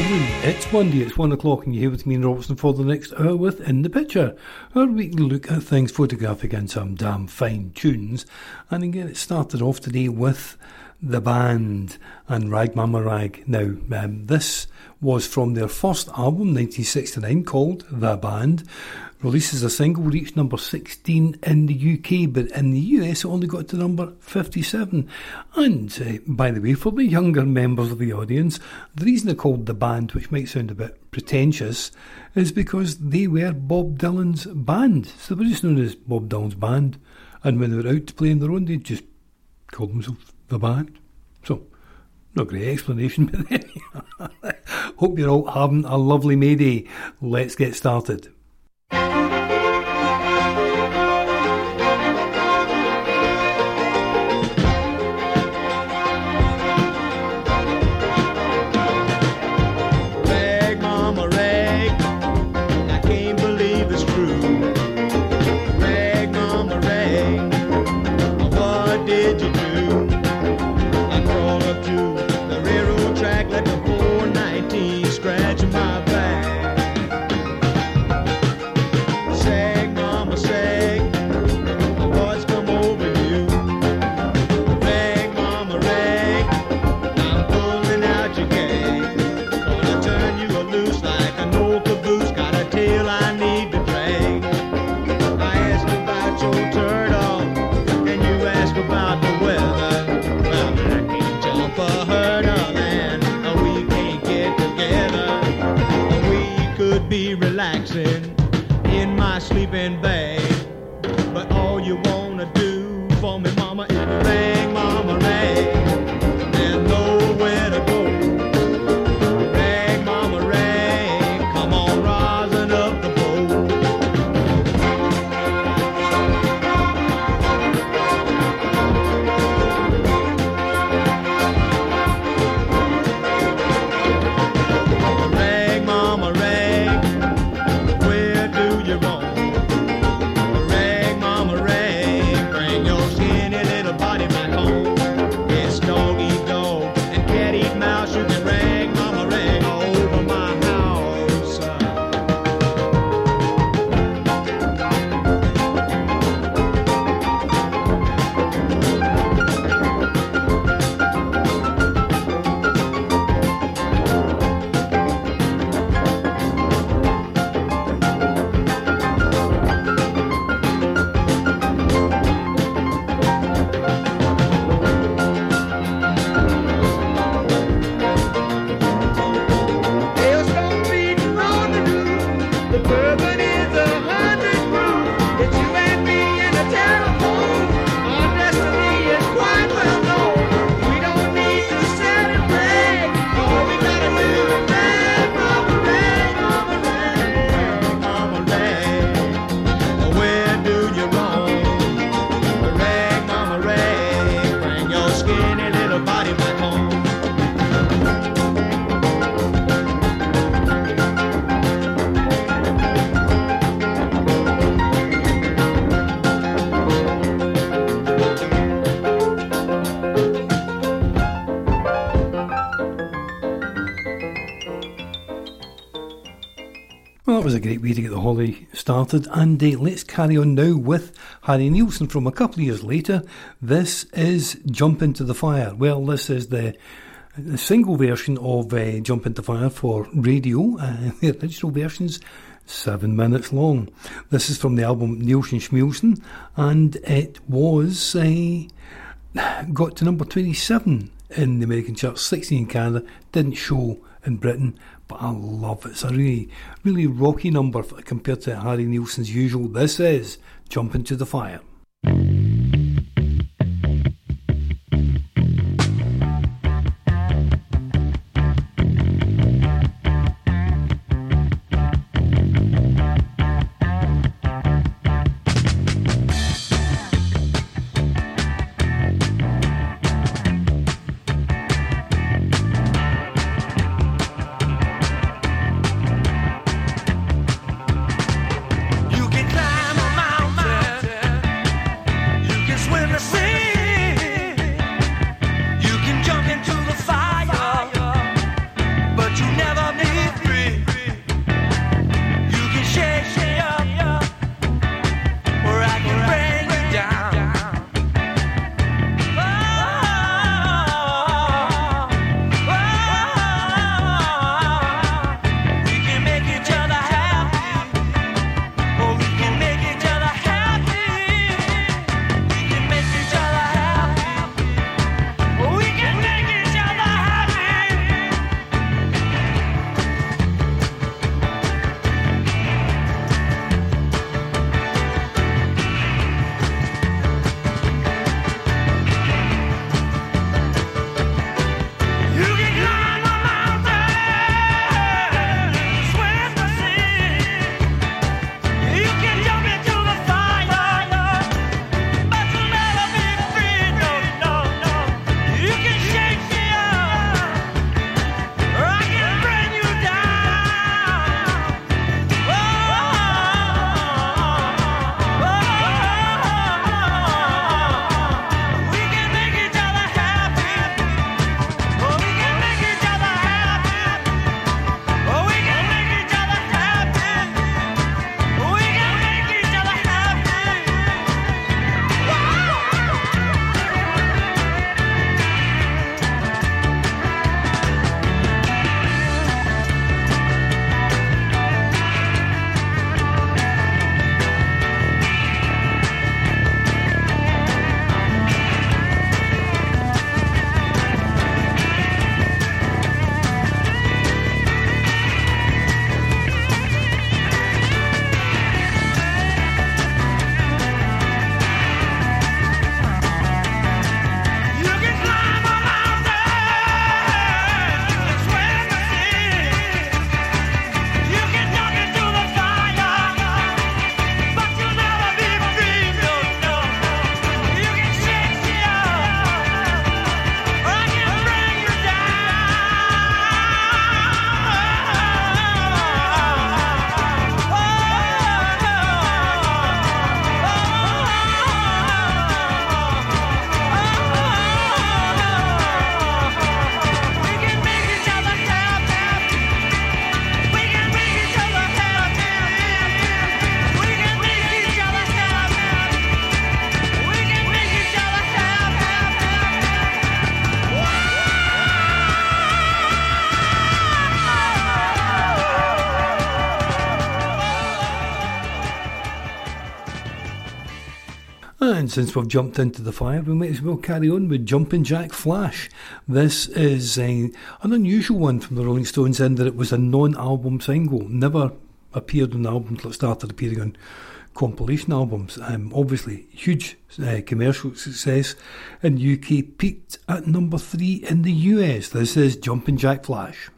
It's Monday, it's one o'clock, and you're here with me and Robertson for the next hour with In the Picture, our weekly look at things photographic and some damn fine tunes. And again, it started off today with the band and Rag Mama Rag. Now, um, this was from their first album, 1969, called The Band. Releases a single, reached number 16 in the UK, but in the US it only got to number 57. And, uh, by the way, for the younger members of the audience, the reason they're called The Band, which might sound a bit pretentious, is because they were Bob Dylan's band. So they were just known as Bob Dylan's band. And when they were out to play on their own, they just called themselves The Band. So, no great explanation, but. Hope you're all having a lovely May Day. Let's get started. for me. A great way to get the holiday started. And uh, let's carry on now with Harry Nilsson from a couple of years later. This is Jump Into the Fire. Well, this is the, the single version of uh, Jump Into Fire for radio. Uh, the original version's seven minutes long. This is from the album Nilsson Schmilsson, and it was uh, got to number 27 in the American charts, 16 in Canada, didn't show in Britain, but I love it. It's a really, really rocky number compared to Harry Nilsson's usual. This is Jump Into the Fire. Since we've jumped into the fire, we might as well carry on with Jumpin' Jack Flash. This is a, an unusual one from the Rolling Stones in that it was a non album single, never appeared on albums that started appearing on compilation albums. Um, obviously, huge uh, commercial success in the UK, peaked at number three in the US. This is Jumpin' Jack Flash.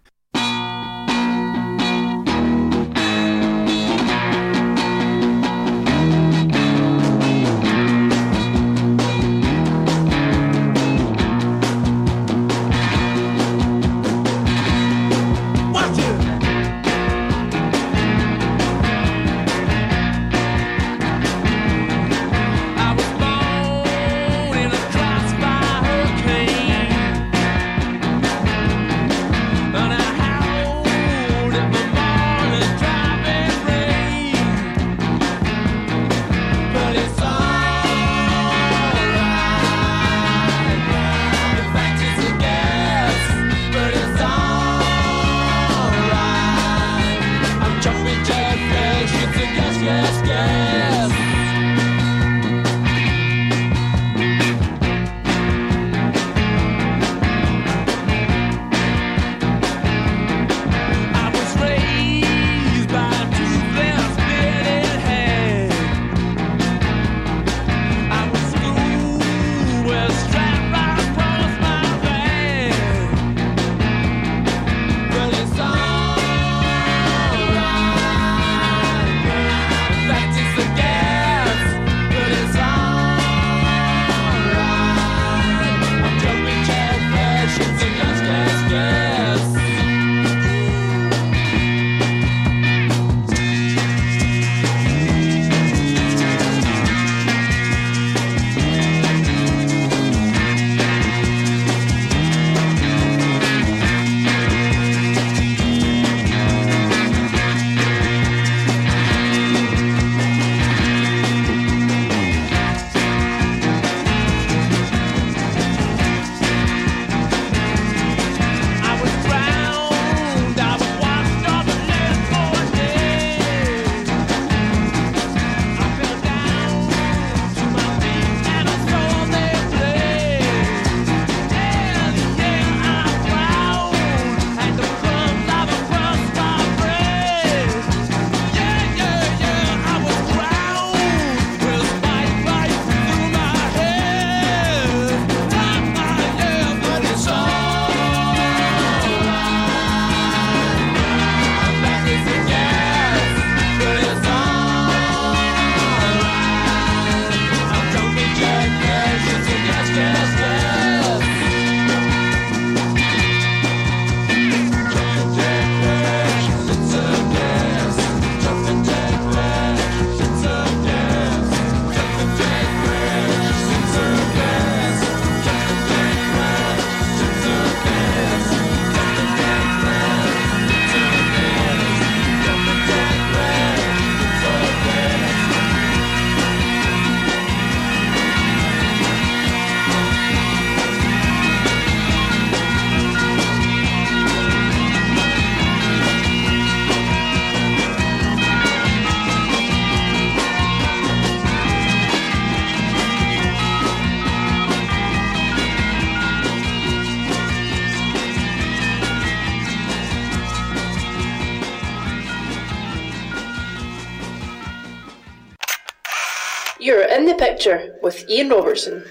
With Ian Robertson,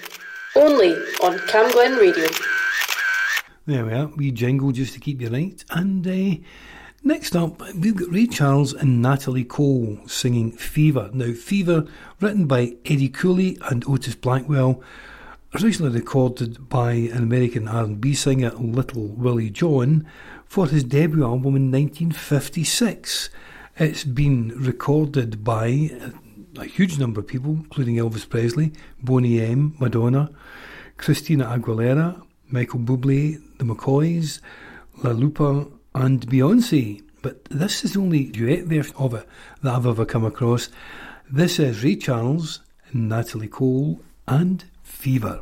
only on Camglen Radio. There we are, we jingle just to keep you right. And uh, next up, we've got Ray Charles and Natalie Cole singing Fever. Now, Fever, written by Eddie Cooley and Otis Blackwell, originally recorded by an American R&B singer, Little Willie John, for his debut album in 1956. It's been recorded by a huge number of people, including Elvis Presley, Boney M, Madonna, Christina Aguilera, Michael Bublé, the McCoys, La Lupe, and Beyonce. But this is the only duet version of it that I've ever come across. This is Ray Charles, Natalie Cole, and Fever.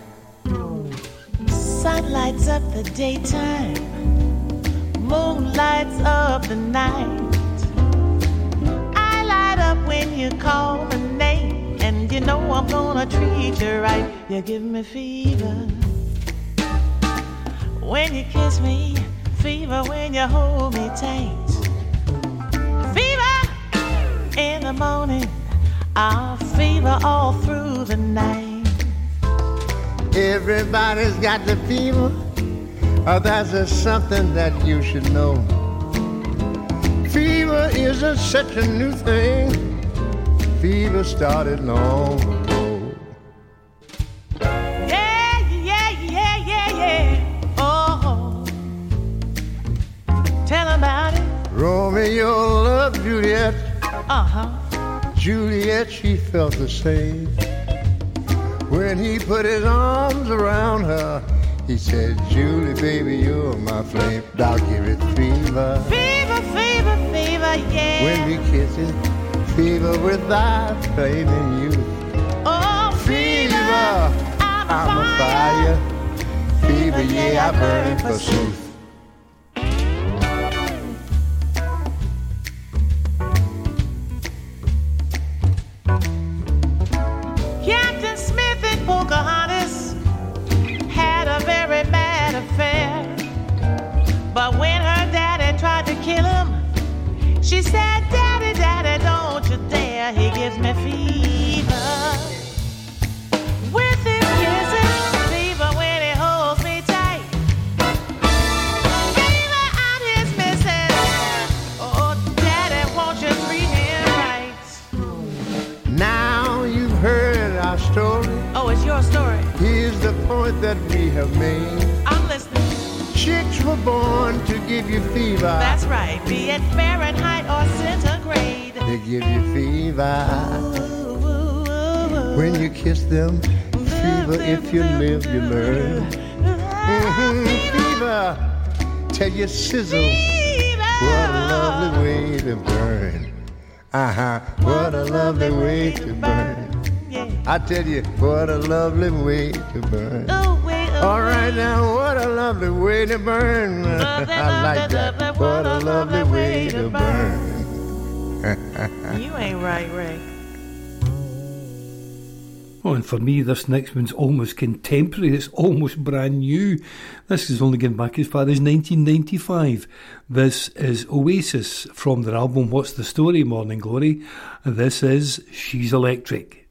Sun lights up the daytime, moon lights up the night I light up when you call my name, and you know I'm gonna treat you right. You give me fever when you kiss me, fever when you hold me tight. Fever in the morning, I'll fever all through the night. Everybody's got the fever. Oh, that's just something that you should know. Fever isn't such a new thing. Fever started long ago. Yeah, yeah, yeah, yeah, yeah. Oh, tell about it. Romeo loved Juliet. Uh huh. Juliet, she felt the same. When he put his arms around her, he said, Julie, baby, you're my flame. I'll give it fever. Fever, fever, fever, yeah. When we kiss it, fever with without flaming you. Oh, fever, I'm, I'm a fire. Fever, yeah, I burn for that we have made. I'm listening. Chicks were born to give you fever. That's right. Be it Fahrenheit or centigrade. They give you fever. When you kiss them, fever. If you live, you learn. Mhm, Fever. Tell you sizzle. Fever. What a lovely way to burn. Uh huh. What a lovely way to burn. Yeah. I tell you, what a lovely way to burn. Wait, All right now, what a lovely way to burn. I like that. What a lovely way to burn. You ain't right, Ray. Oh, and for me, this next one's almost contemporary. It's almost brand new. This is only going back as far as 1995. This is Oasis from their album What's the Story, Morning Glory. And this is She's Electric.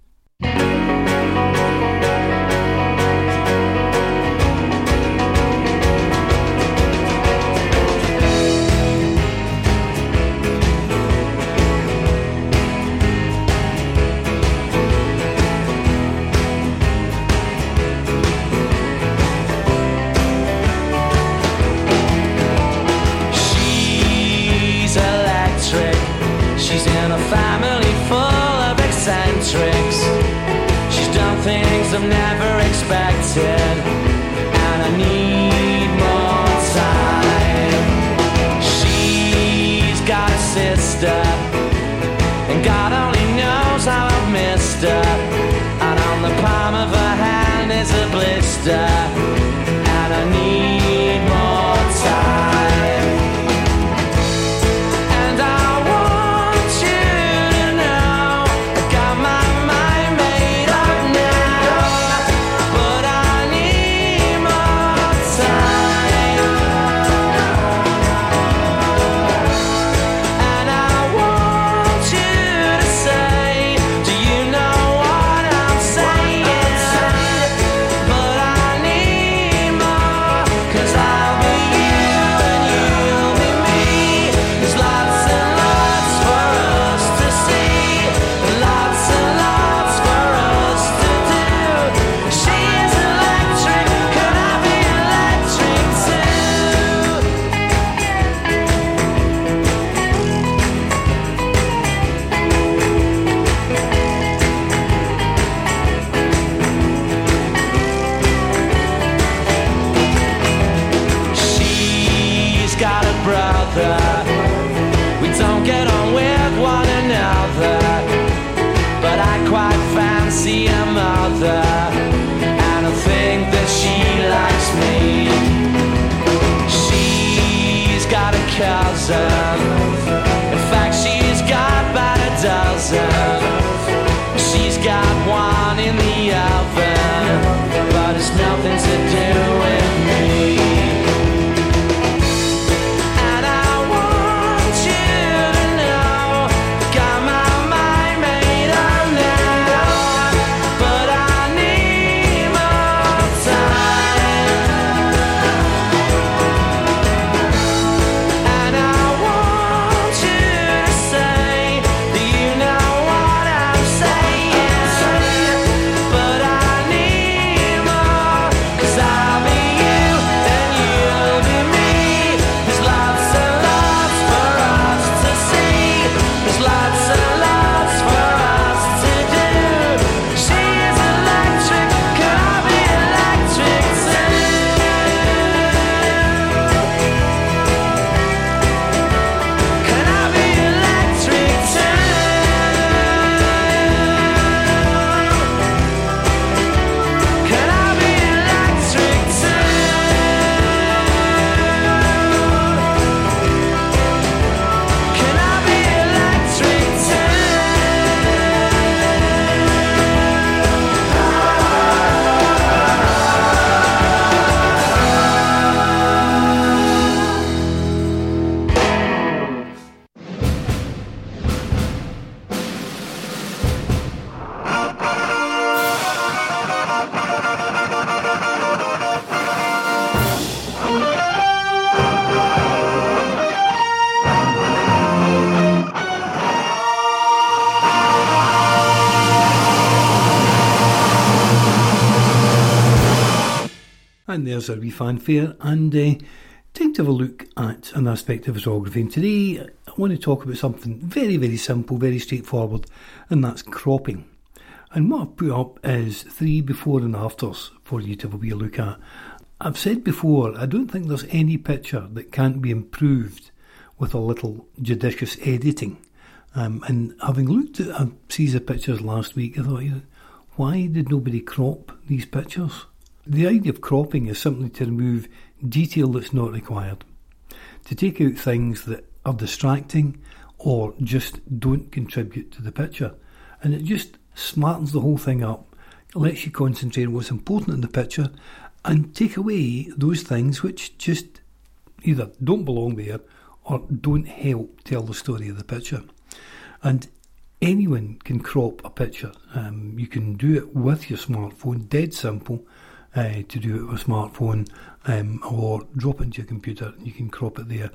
There's our wee fanfare, and uh, time to have a look at an aspect of photography. And today I want to talk about something very, very simple, very straightforward, and that's cropping. And what I've put up is three before and afters for you to have a wee look at. I've said before, I don't think there's any picture that can't be improved with a little judicious editing. Um, and having looked at a series of pictures last week, I thought, why did nobody crop these pictures? The idea of cropping is simply to remove detail that's not required, to take out things that are distracting or just don't contribute to the picture. And it just smartens the whole thing up, lets you concentrate on what's important in the picture and take away those things which just either don't belong there or don't help tell the story of the picture. And anyone can crop a picture. Um, you can do it with your smartphone, dead simple uh, to do it with a smartphone um, or drop into your computer and you can crop it there.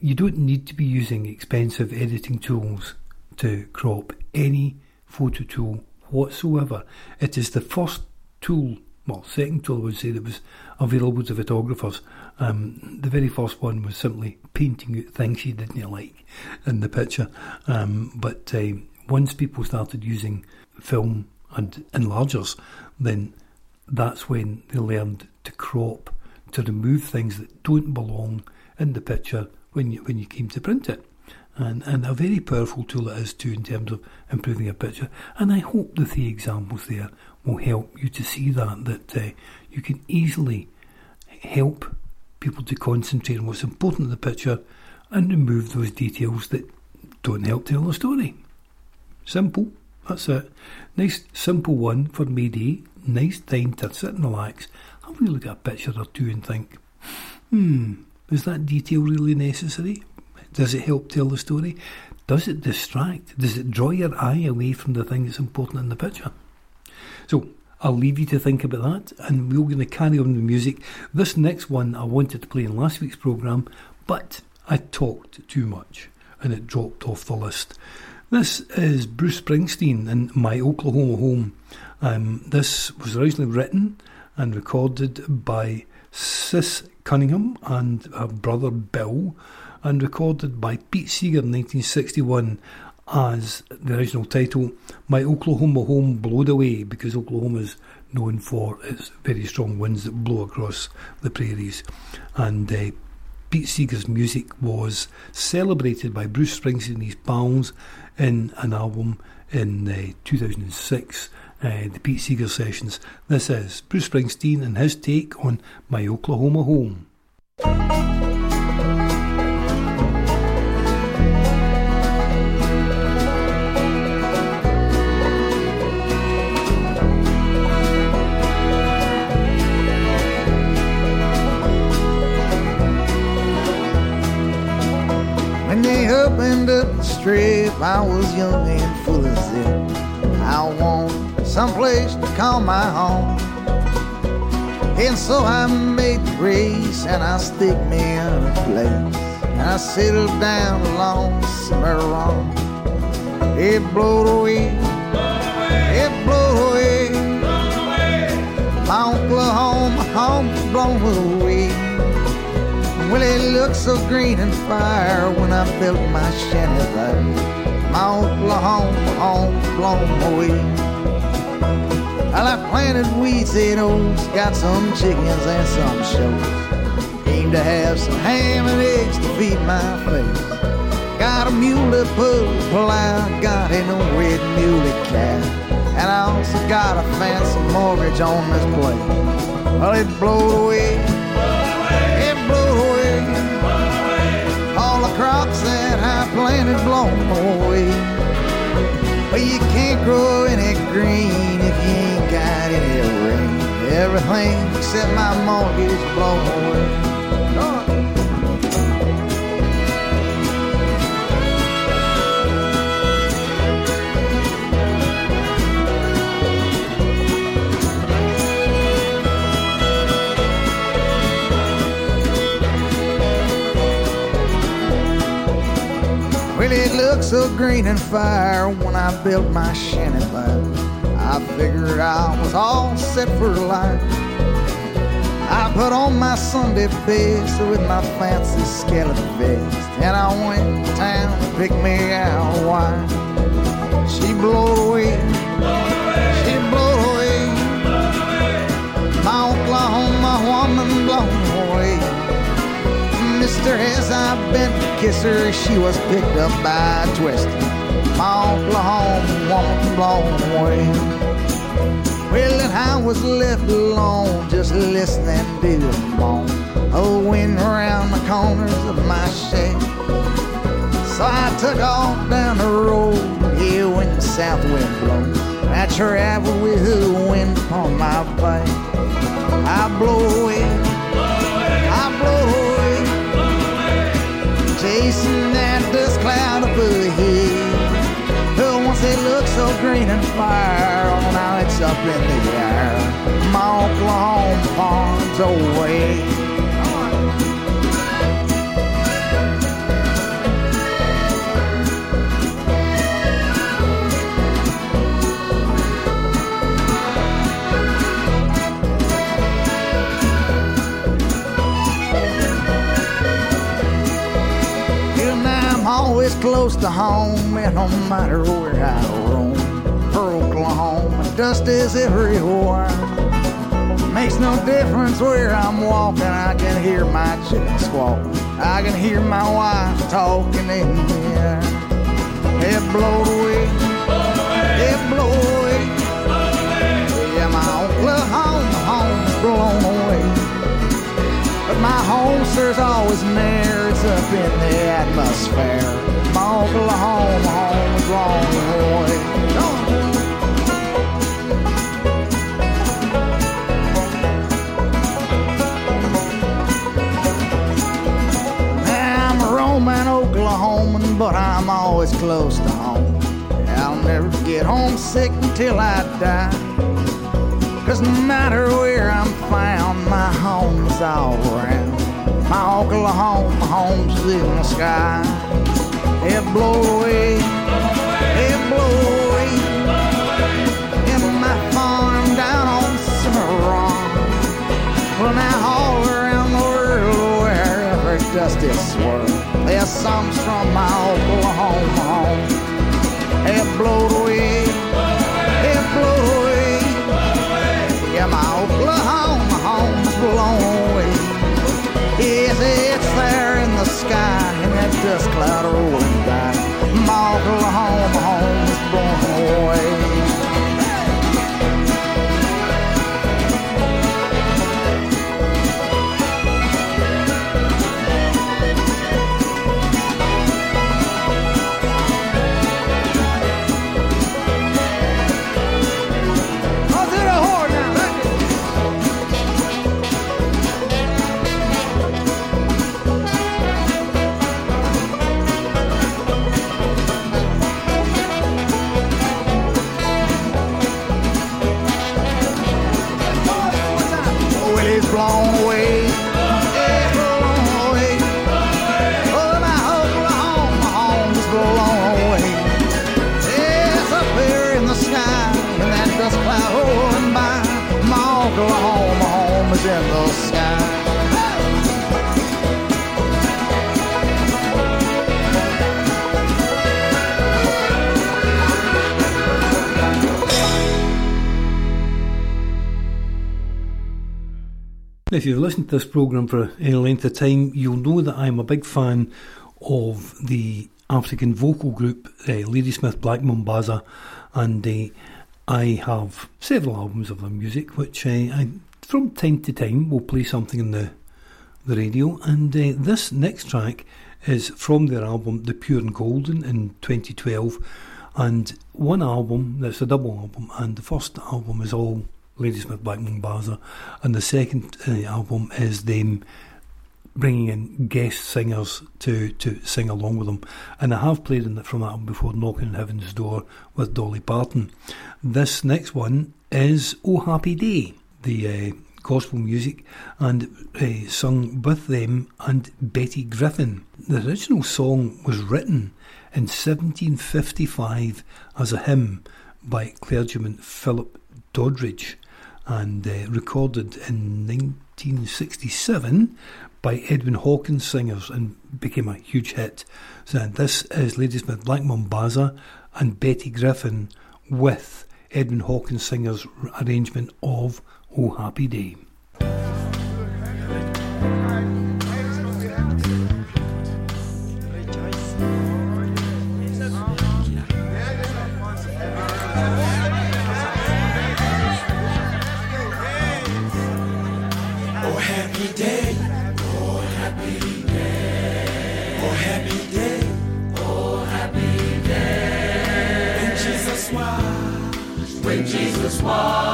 You don't need to be using expensive editing tools to crop any photo tool whatsoever. It is the first tool, well, second tool I would say that was available to photographers. Um, the very first one was simply painting out things you didn't like in the picture. Um, but uh, once people started using film and enlargers, then that's when they learned to crop, to remove things that don't belong in the picture when you when you came to print it. And, and a very powerful tool it is too in terms of improving a picture. And I hope the three examples there will help you to see that that uh, you can easily help people to concentrate on what's important in the picture and remove those details that don't help tell the story. Simple, that's it. Nice simple one for May Day nice time to sit and relax, have a look at a picture or two and think, hmm, is that detail really necessary? Does it help tell the story? Does it distract? Does it draw your eye away from the thing that's important in the picture? So I'll leave you to think about that, and we're going to carry on the music. This next one I wanted to play in last week's programme, but I talked too much and it dropped off the list. This is Bruce Springsteen in My Oklahoma Home. Um, this was originally written and recorded by Sis Cunningham and her brother Bill, and recorded by Pete Seeger in 1961 as the original title, My Oklahoma Home Blowed Away, because Oklahoma is known for its very strong winds that blow across the prairies. And uh, Pete Seeger's music was celebrated by Bruce Springsteen and his pals in an album in uh, 2006 uh, the Pete Seeger sessions. This is Bruce Springsteen and his take on My Oklahoma Home. When they opened up the strip, I was young and full of zip. I want someplace to call my home. And so I made the race and I stick me in a place. And I settled down along somewhere wrong. It blowed away. It blowed away. My Oklahoma home was blown away. Well, it looked so green and fire when I built my shanty there. My Oklahoma home blown away. Well, I planted weeds in O's, got some chickens and some shows. Aim to have some ham and eggs to feed my face. Got a mule pull plow, got an old red muley cat. And I also got a fancy mortgage on this place. Well, it blowed away. It away. All the crops that I planted blown away. But you can't grow any green if you ain't got any rain. Everything except my mortgage blown away. So green and fire when I built my shanty fire. I figured I was all set for life. I put on my Sunday best with my fancy skeleton vest, and I went to town to pick me out a wife. She blowed away, she blowed away, my Oklahoma woman blown away. Mister, as I bent to kiss her, she was picked up by a twister. My Oklahoma woman blown away. Well, and I was left alone, just listening to the moan the wind around the corners of my shed. So I took off down the road here when the south wind blows. I travel with the wind upon my back. I blow away, chasing that dust cloud up ahead once it looked so green and fire, oh, now it's up in the air. My Oklahoma farms away. Close to home, and no matter where I roam, for Oklahoma, dust is everywhere. Makes no difference where I'm walking, I can hear my chicken squawk. I can hear my wife talking in the air. It blows away, it blows away. Yeah, my Oklahoma home's blown away. My home, sir's always near, it's up in the atmosphere. My Oklahoma home is long away. I'm a Roman Oklahoman, but I'm always close to home. I'll never get homesick until I die. Cause no matter where I'm found, home's all around. My Oklahoma home's in the sky. It blow away, it blow away. In my farm down on Cimarron. Well, now all around the world, wherever dust is swirled, there's songs from my Oklahoma home. It blow away, blown away. Yes, it's there in the sky, and that dust cloud rolling If you've listened to this programme for any length of time, you'll know that I'm a big fan of the African vocal group uh, Ladysmith Black Mambazo, and uh, I have several albums of their music, which uh, I, from time to time, will play something in the the radio. And uh, this next track is from their album The Pure and Golden in 2012, and one album that's a double album, and the first album is all Ladysmith Black Mambazo, and the second uh, album is them bringing in guest singers to, to sing along with them. And I have played in the, from that before, Knocking on Heaven's Door with Dolly Parton. This next one is Oh Happy Day, the uh, gospel music, and uh, sung with them and Betty Griffin. The original song was written in 1755 as a hymn by clergyman Philip Doddridge and uh, recorded in 1967 by Edwin Hawkins Singers and became a huge hit. So this is Ladysmith Black Mambazo and Betty Griffin with Edwin Hawkins Singers arrangement of Oh Happy Day. Jesus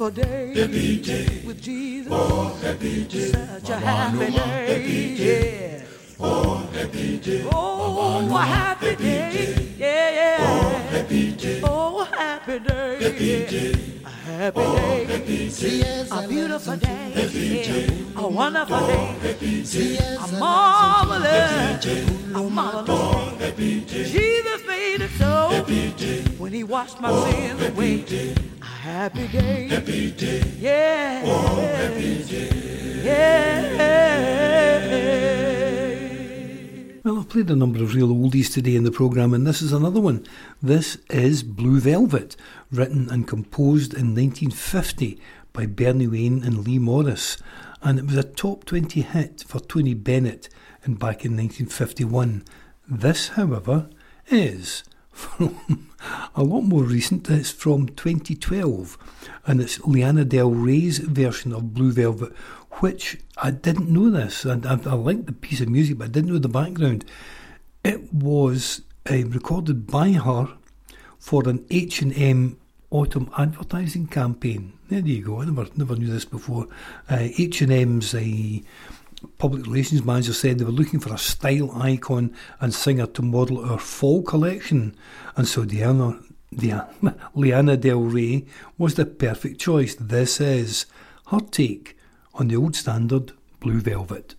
wonderful day. Happy day. With Jesus. Oh, happy day. Such a happy no, happy day. Yeah. Oh, happy day. Oh, a happy day. Yeah, yeah. Oh, happy day. Oh, happy day. Happy day. A happy Oh, day. happy day. A beautiful day. Happy day. A wonderful Oh, day. happy day. A marvelous. A marvelous Oh, day. Jesus made it so Happy day. when he washed my Oh, sins happy away. Day. A happy day. Happy day. Yeah. Oh, happy day. Yeah. Well, I've played a number of real oldies today in the programme, and this is another one. This is Blue Velvet, written and composed in 1950 by Bernie Wayne and Lee Morris, and it was a top 20 hit for Tony Bennett and back in 1951. This, however, is from a lot more recent. It's from 2012, and it's Liana Del Rey's version of Blue Velvet, which I didn't know this, and I, I liked the piece of music, but I didn't know the background. It was uh, recorded by her for an H&M autumn advertising campaign. There you go. I never never knew this before. Uh, H&M's uh, public relations manager said they were looking for a style icon and singer to model our fall collection, and so Diana, Diana Liana Del Rey was the perfect choice. This is her take on the old standard Blue Velvet.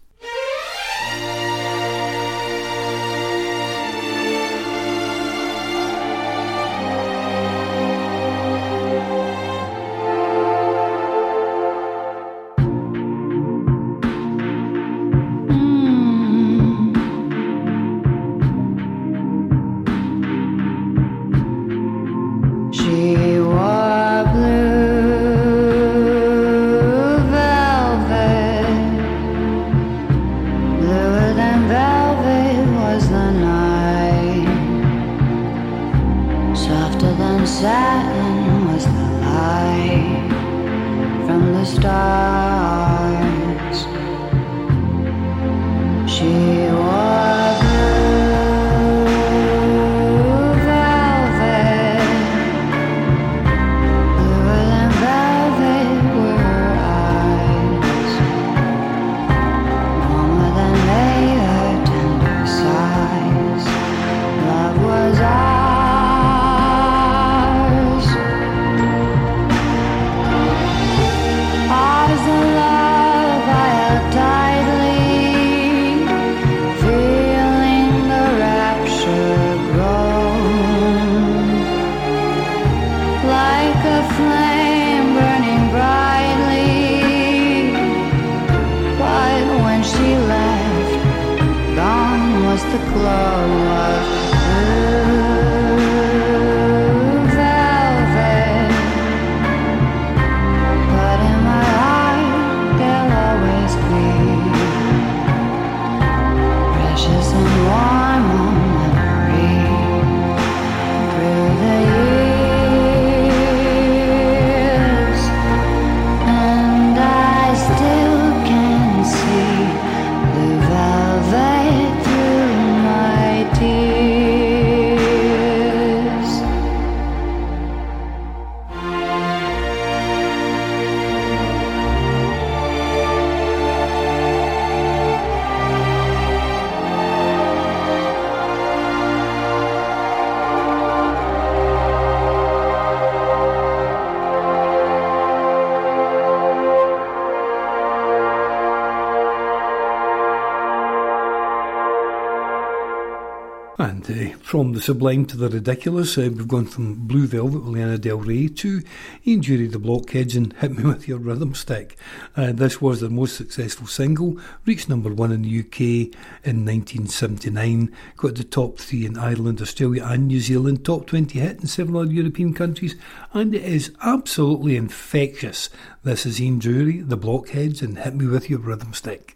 Uh, from the sublime to the ridiculous, uh, we've gone from Blue Velvet with Liana Del Rey to Ian Dury the Blockheads and Hit Me With Your Rhythm Stick. Uh, this was their most successful single, reached number one in the UK in 1979, got the top three in Ireland, Australia and New Zealand, top 20 hit in several other European countries, and it is absolutely infectious. This is Ian Drury, the Blockheads, and Hit Me With Your Rhythm Stick.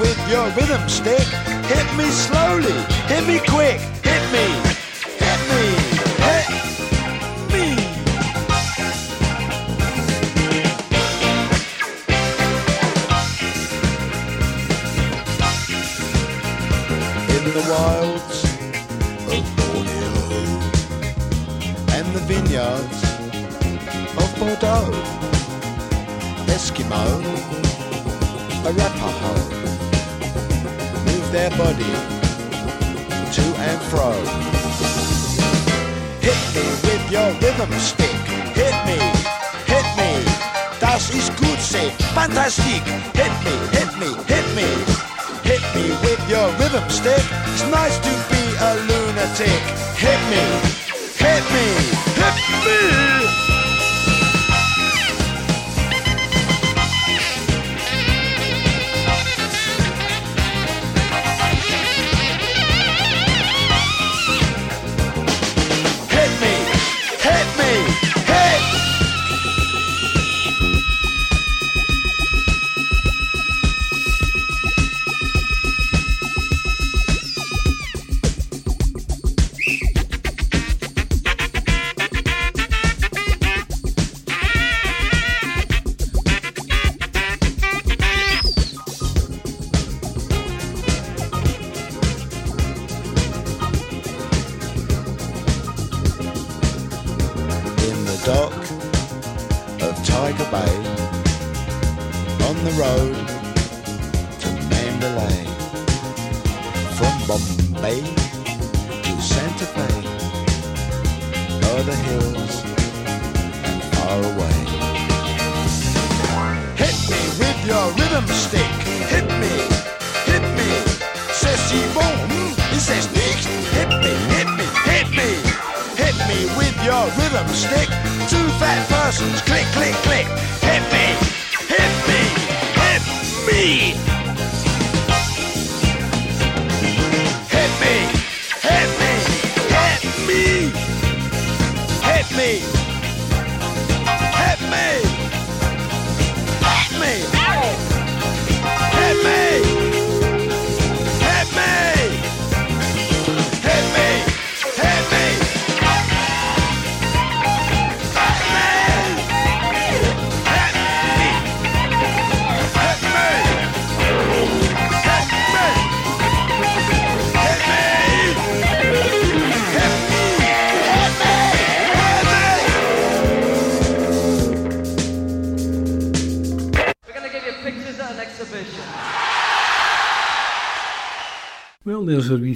With your rhythm stick. Hit me slowly, hit me quick. Hit me, hit me, hit me. In the wilds of Borneo and the vineyards of Bordeaux, Eskimo, Arapaho, their body to and fro. Hit me with your rhythm stick. Hit me, hit me. Das ist gut, say fantastic. Hit me, hit me, hit me. Hit me with your rhythm stick. It's nice to be a lunatic. Hit me, hit me, hit me.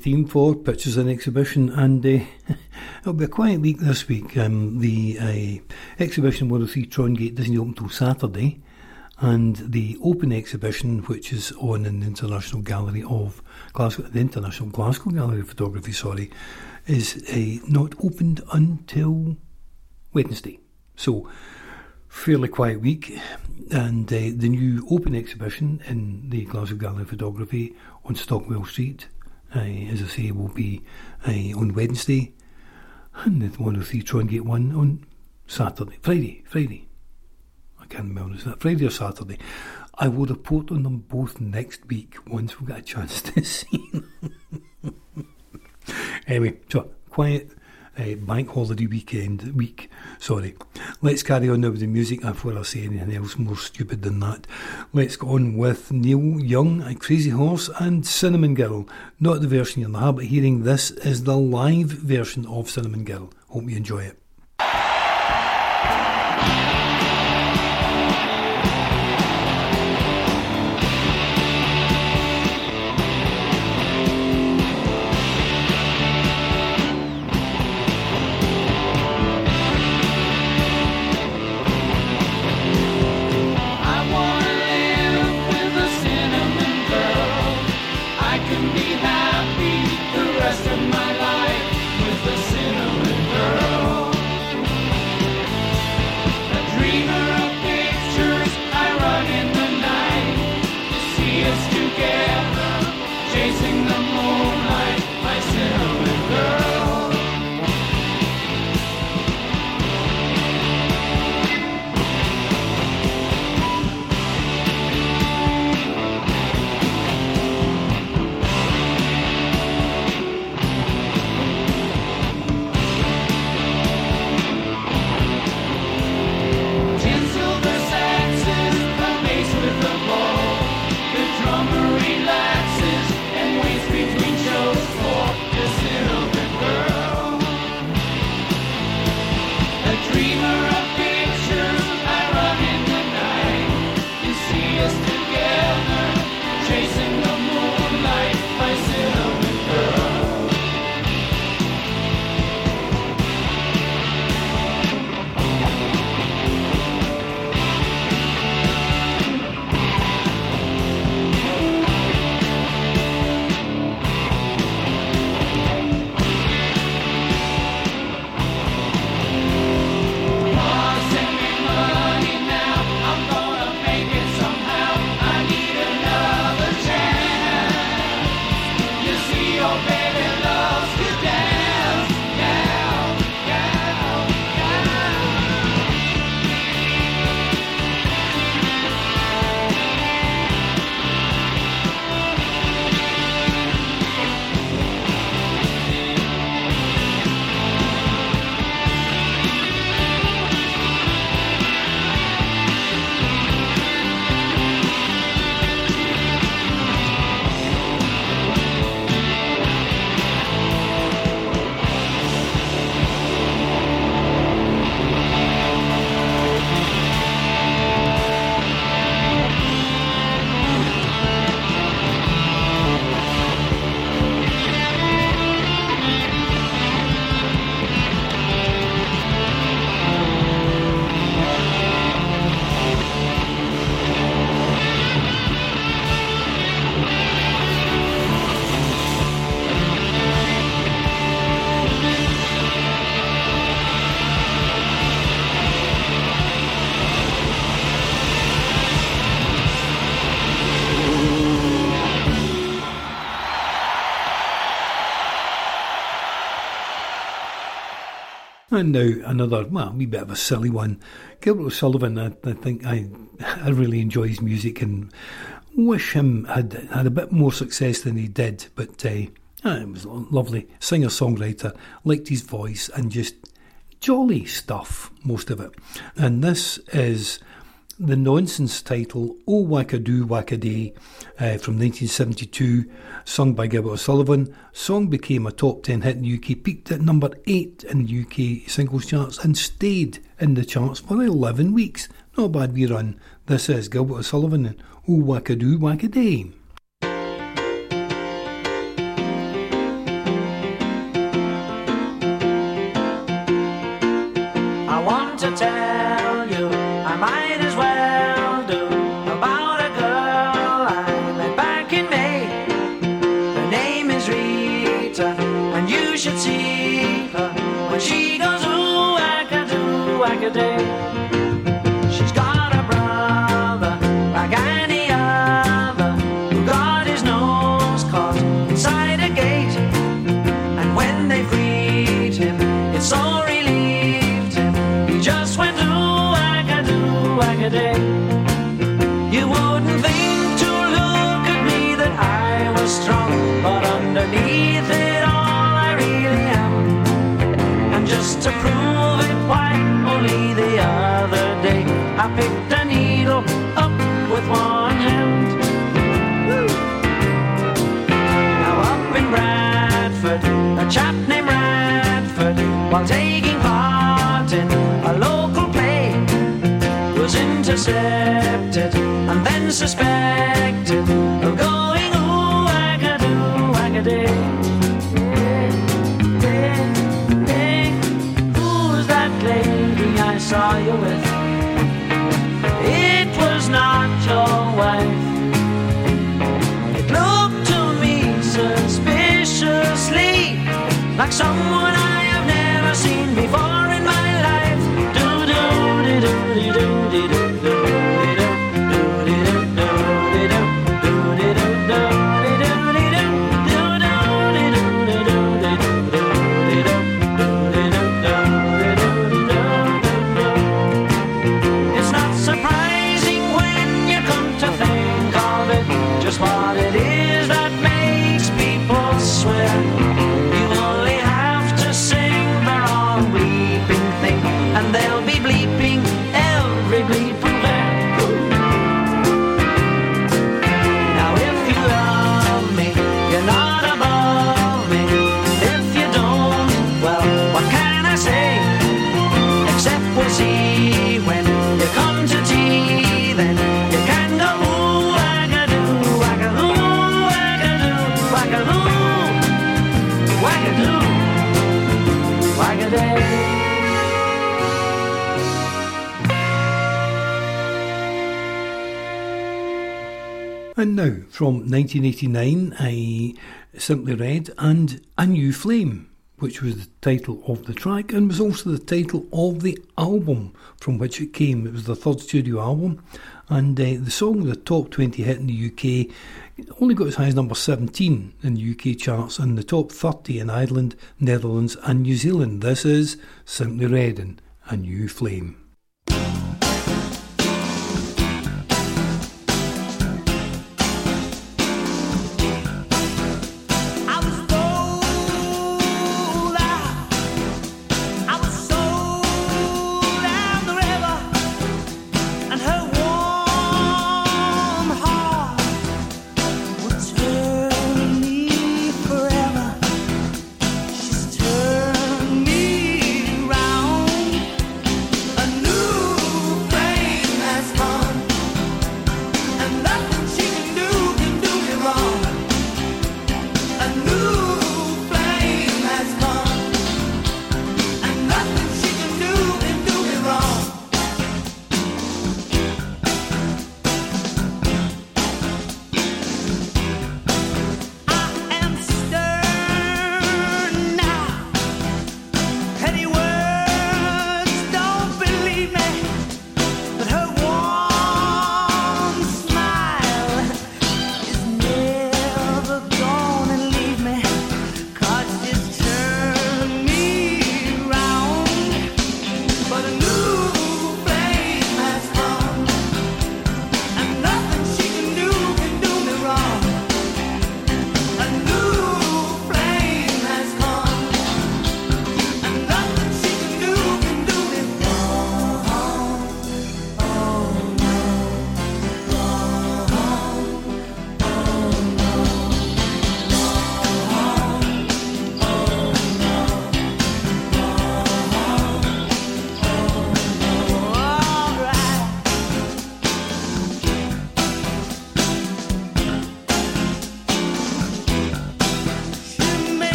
Theme for pictures and exhibition, and uh, it'll be a quiet week this week. Um, the uh, exhibition will see Trongate doesn't open till Saturday, and the open exhibition, which is on in the International Gallery of Glasgow, the International Glasgow Gallery of Photography, sorry, is uh, not opened until Wednesday. So, fairly quiet week, and uh, the new open exhibition in the Glasgow Gallery of Photography on Stockwell Street, as I say, will be on Wednesday, and the 103 Trongate one on Saturday, Friday, Friday. I can't remember, is that Friday or Saturday? I will report on them both next week once we get a chance to see them. anyway, so quiet uh, bank holiday weekend week. Sorry. Let's carry on now with the music before I say anything else more stupid than that. Let's go on with Neil Young and Crazy Horse and Cinnamon Girl. Not the version you're in the habit of hearing. This is the live version of Cinnamon Girl. Hope you enjoy it. And now another, well, a wee bit of a silly one. Gilbert O'Sullivan, I, I think I, I really enjoy his music and wish him had had a bit more success than he did. But uh, it was lovely. Singer songwriter, liked his voice and just jolly stuff, most of it. And this is the nonsense title, Oh Wackadoo Wackaday, uh, from 1972, sung by Gilbert O'Sullivan. Song became a top 10 hit in the UK, peaked at number 8 in the UK singles charts, and stayed in the charts for 11 weeks. Not a bad wee run. This is Gilbert O'Sullivan and Oh Wackadoo Wackaday. Was intercepted and then suspected of going ooh hey, hey, who's that lady I saw you with? It was not your wife. It looked to me suspiciously like someone I have never seen before 1989, I Simply Red And A New Flame, which was the title of the track and was also the title of the album from which it came. It was the third studio album, and uh, the song a top 20 hit in the UK. Only got as high as number 17 in the UK charts and the top 30 in Ireland, Netherlands, and New Zealand. This is Simply Red and A New Flame.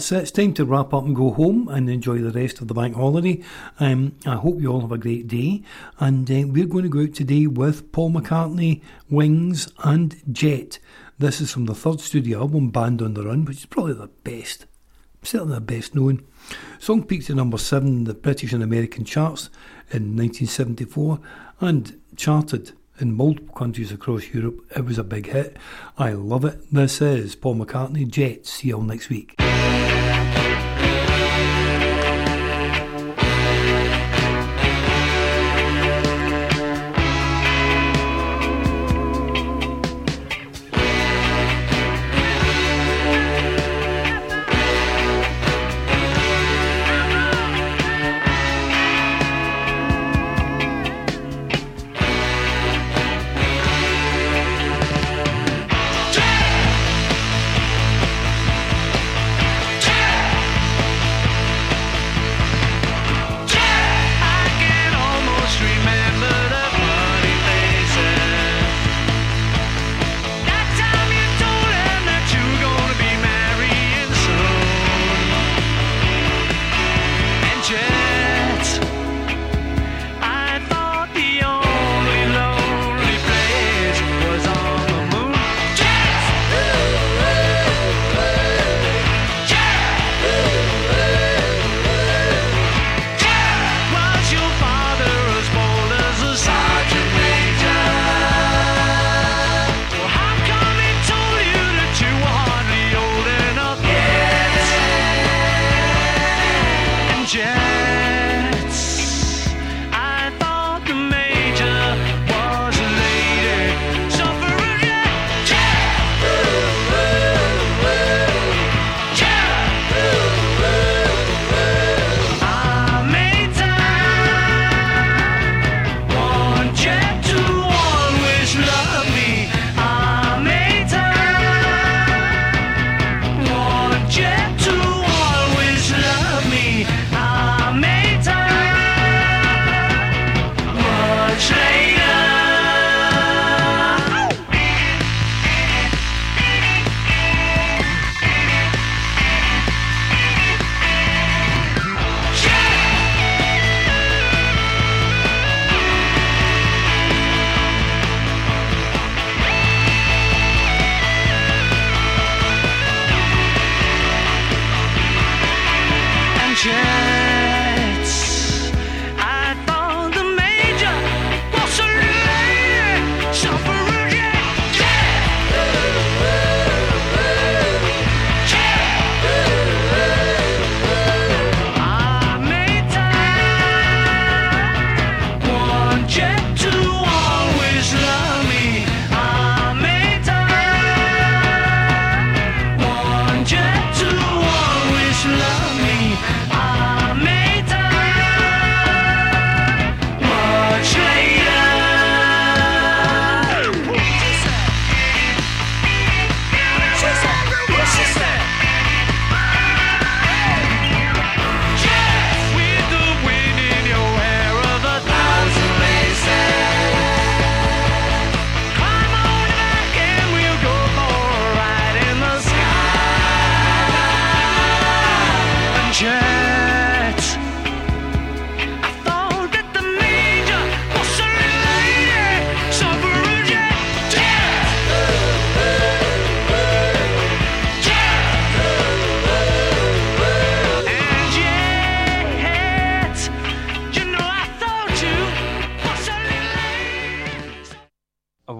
That's it. It's time to wrap up and go home and enjoy the rest of the bank holiday. Um, I hope you all have a great day. And uh, we're going to go out today with Paul McCartney, Wings, and Jet. This is from the third studio album, Band on the Run, which is probably the best, certainly the best known. Song peaked at number seven in the British and American charts in 1974 and charted in multiple countries across Europe. It was a big hit. I love it. This is Paul McCartney, Jet. See you all next week.